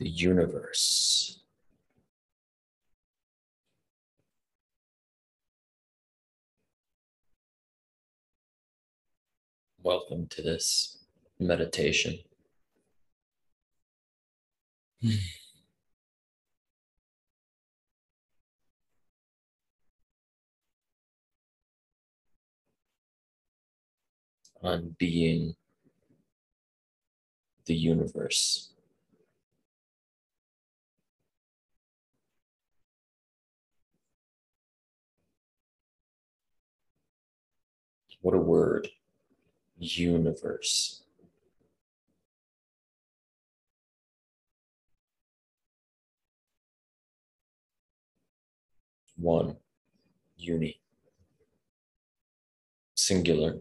the universe. Welcome to this meditation. on being the universe. What a word. Universe. One. Uni. Singular.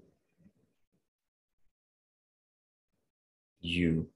You.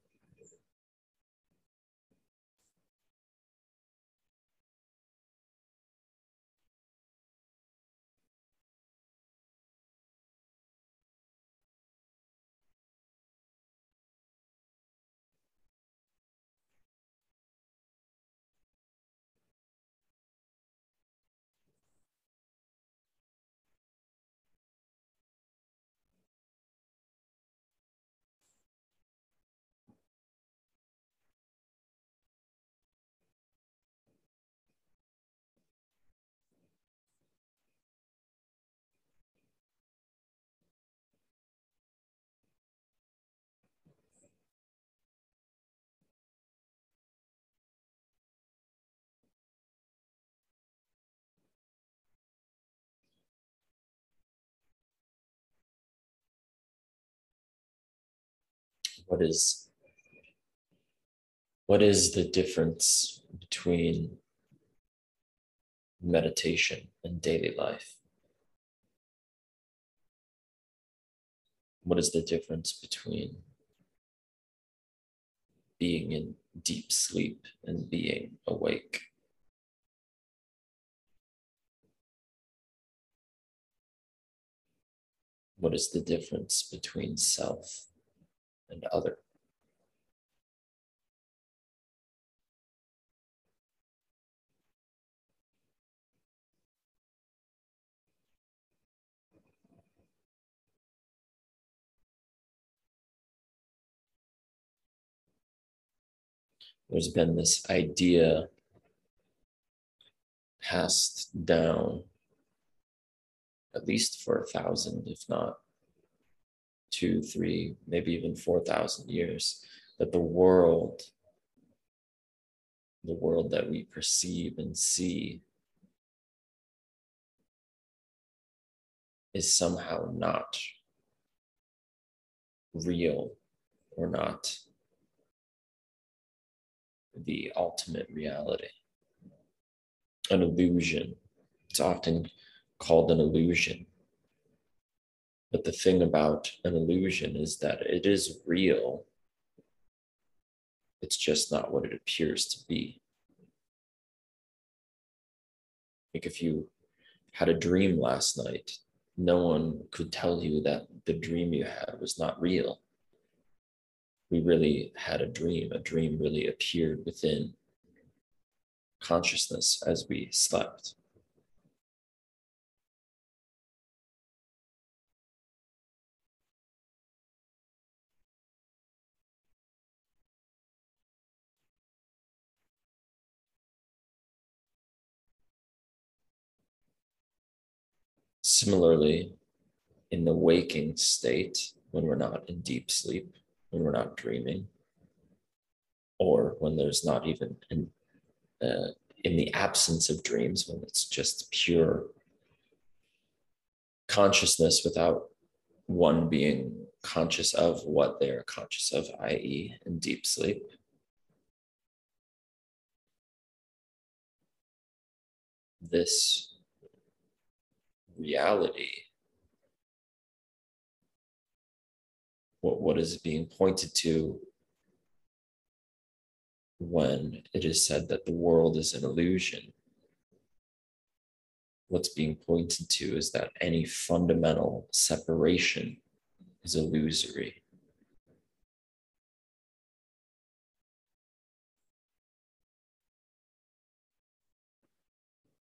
What is what is the difference between meditation and daily life? What is the difference between being in deep sleep and being awake? What is the difference between self and other. There's been this idea passed down at least for a thousand, if not two, three, maybe even 4,000 years, that the world, the world that we perceive and see, is somehow not real or not the ultimate reality. An illusion. It's often called an illusion but the thing about an illusion is that it is real. It's just not what it appears to be. Like if you had a dream last night, no one could tell you that the dream you had was not real. We really had a dream. A dream really appeared within consciousness as we slept. Similarly, in the waking state, when we're not in deep sleep, when we're not dreaming, or when there's not even in, uh, in the absence of dreams, when it's just pure consciousness without one being conscious of what they're conscious of, i.e., in deep sleep. This reality. What, what is being pointed to when it is said that the world is an illusion? What's being pointed to is that any fundamental separation is illusory.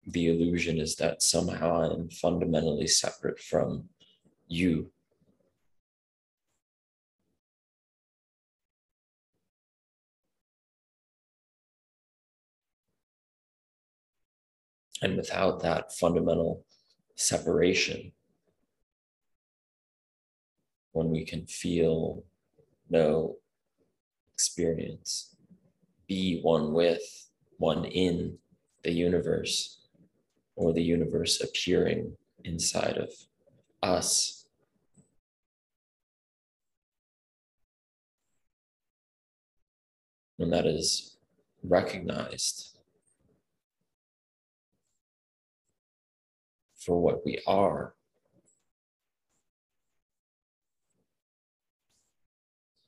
The illusion is that somehow I'm fundamentally separate from you. And without that fundamental separation, when we can feel, know, experience, be one with, one in the universe, or the universe appearing inside of us. When that is recognized for what we are,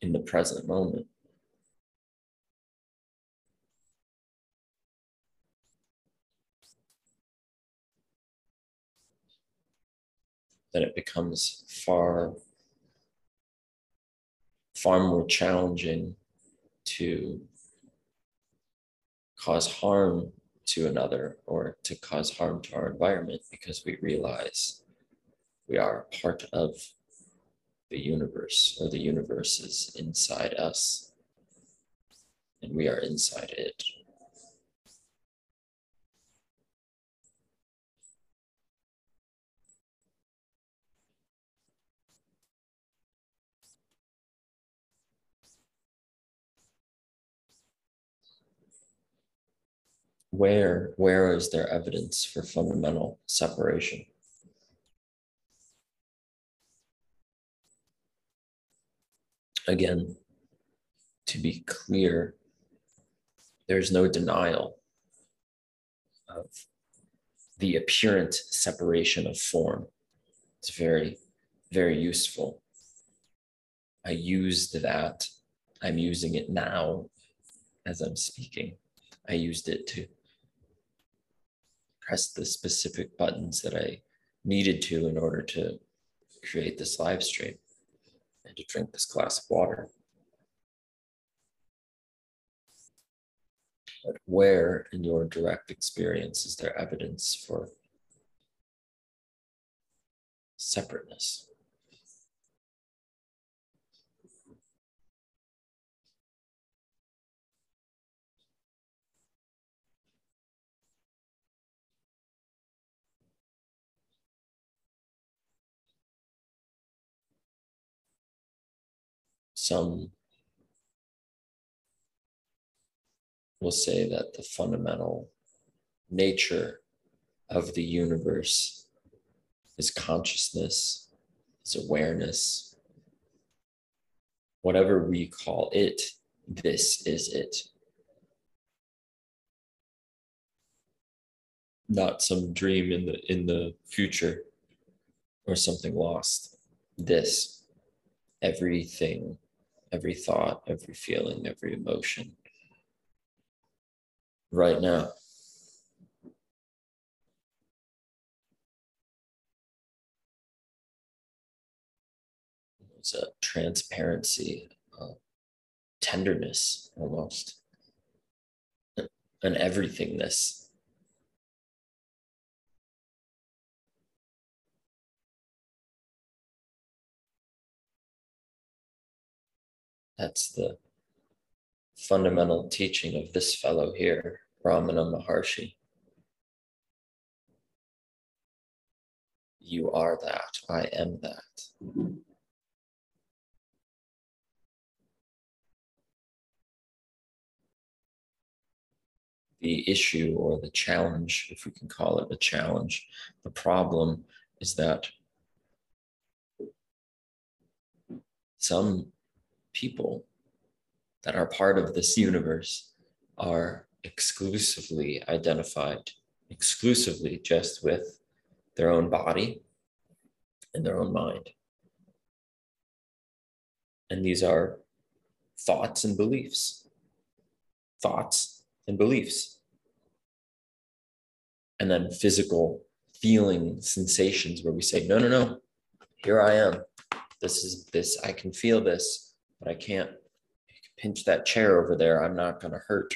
in the present moment. Then it becomes far, far more challenging to cause harm to another or to cause harm to our environment because we realize we are part of the universe, or the universe is inside us, and we are inside it. Where, where is there evidence for fundamental separation? again, to be clear, there's no denial of the apparent separation of form. It's very, very useful. I used that. I'm using it now as I'm speaking. I used it to press the specific buttons that I needed to in order to create this live stream and to drink this glass of water. But where in your direct experience is there evidence for separateness? Some will say that the fundamental nature of the universe is consciousness, is awareness. Whatever we call it, this is it. Not some dream in the in the future or something lost. This, everything every thought, every feeling, every emotion right now. It's a transparency, uh, tenderness almost, an everythingness. That's the fundamental teaching of this fellow here, Ramana Maharshi. You are that. I am that. The issue or the challenge, if we can call it a challenge, the problem is that some people that are part of this universe are exclusively identified, exclusively just with their own body and their own mind. And these are thoughts and beliefs. Thoughts and beliefs. And then physical feeling sensations where we say, no, no, no, here I am. This is this, I can feel this but I can't pinch that chair over there. I'm not going to hurt.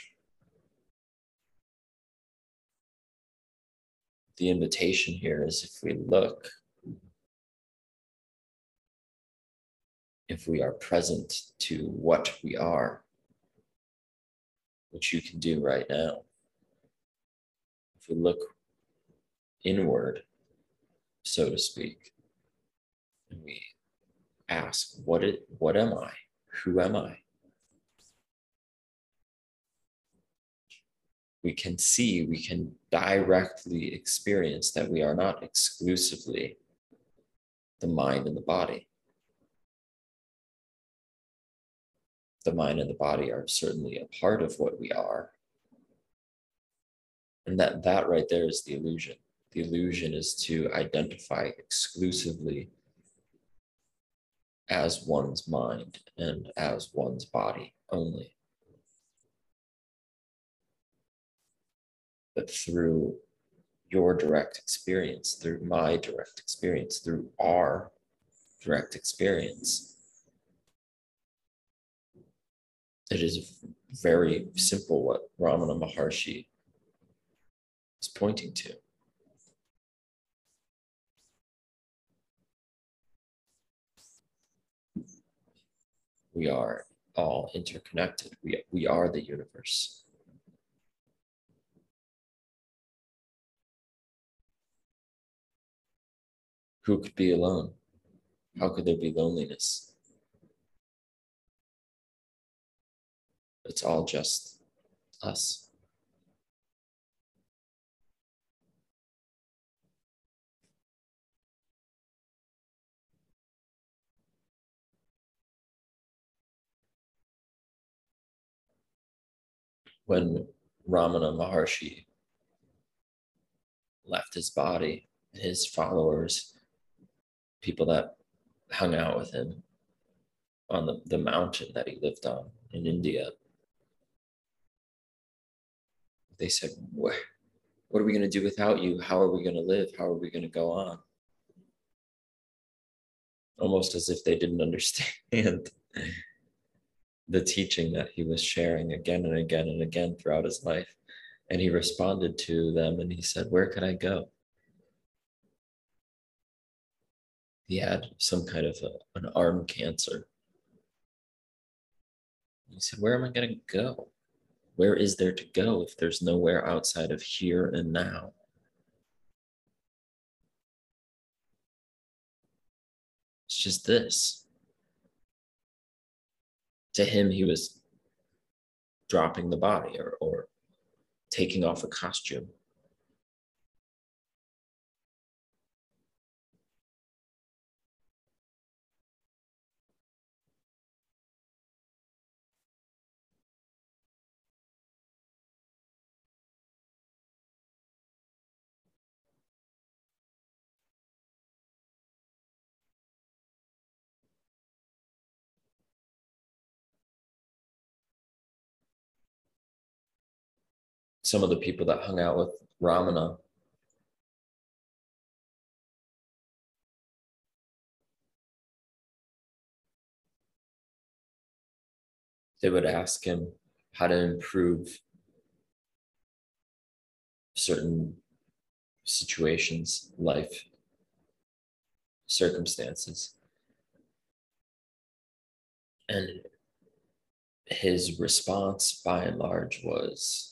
the invitation here is if we look, if we are present to what we are, which you can do right now. If we look inward, so to speak, and we ask, what, it, what am I? Who am I? We can see, we can directly experience that we are not exclusively the mind and the body. The mind and the body are certainly a part of what we are. And that, that right there is the illusion. The illusion is to identify exclusively as one's mind and as one's body only. But through your direct experience, through my direct experience, through our direct experience, it is very simple what Ramana Maharshi is pointing to. We are all interconnected. We, we are the universe. Who could be alone? How could there be loneliness? It's all just us. When Ramana Maharshi left his body, his followers, people that hung out with him on the, the mountain that he lived on in India, they said, What, what are we going to do without you? How are we going to live? How are we going to go on? Almost as if they didn't understand the teaching that he was sharing again and again and again throughout his life. And he responded to them and he said, Where can I go? He had some kind of a, an arm cancer. He said, Where am I going to go? Where is there to go if there's nowhere outside of here and now? It's just this to him, he was dropping the body or, or taking off a costume. Some of the people that hung out with Ramana. They would ask him how to improve certain situations, life circumstances. And his response by and large was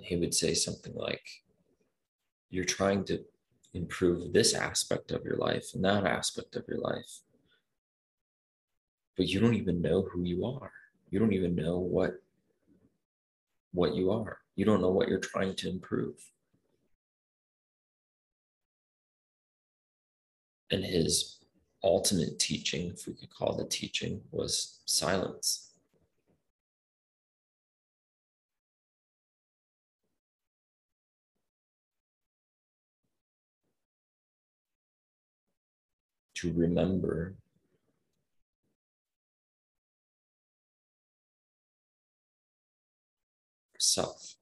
he would say something like, You're trying to improve this aspect of your life and that aspect of your life, but you don't even know who you are. You don't even know what what you are. You don't know what you're trying to improve. And his ultimate teaching, if we could call it teaching, was silence. To remember self,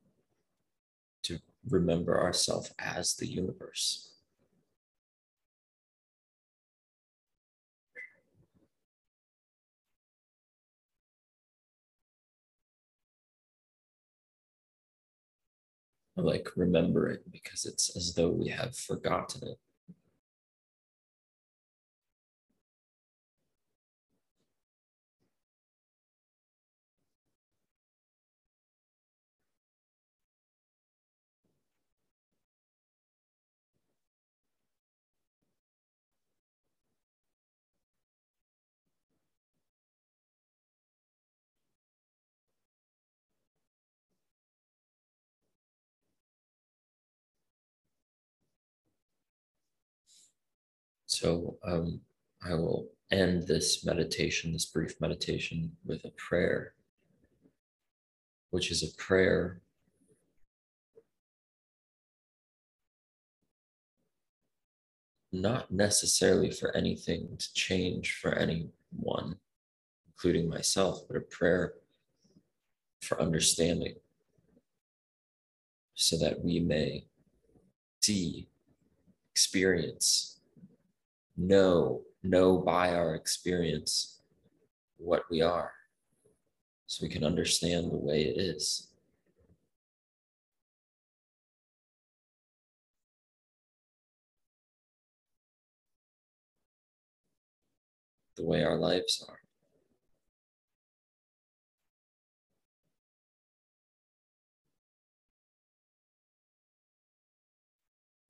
to remember ourself as the universe. like remember it because it's as though we have forgotten it. So um, I will end this meditation, this brief meditation, with a prayer, which is a prayer not necessarily for anything to change for anyone, including myself, but a prayer for understanding so that we may see, experience, know, know by our experience what we are, so we can understand the way it is. The way our lives are.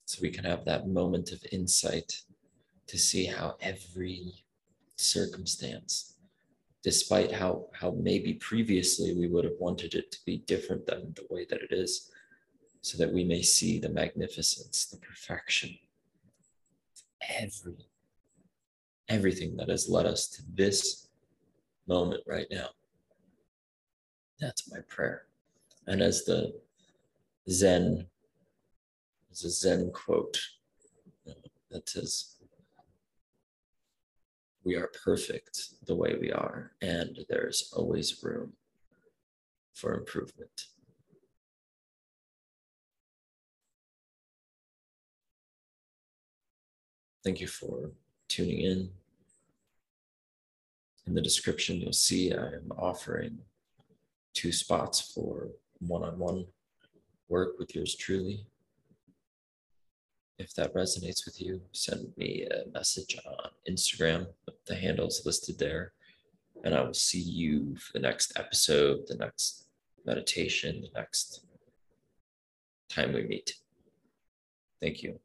So we can have that moment of insight to see how every circumstance, despite how, how maybe previously we would have wanted it to be different than the way that it is, so that we may see the magnificence, the perfection, every everything that has led us to this moment right now. That's my prayer. And as the Zen, there's a Zen quote that says, we are perfect the way we are, and there's always room for improvement. Thank you for tuning in. In the description, you'll see I am offering two spots for one on one work with yours truly. If that resonates with you, send me a message on Instagram. The handle's listed there. And I will see you for the next episode, the next meditation, the next time we meet. Thank you.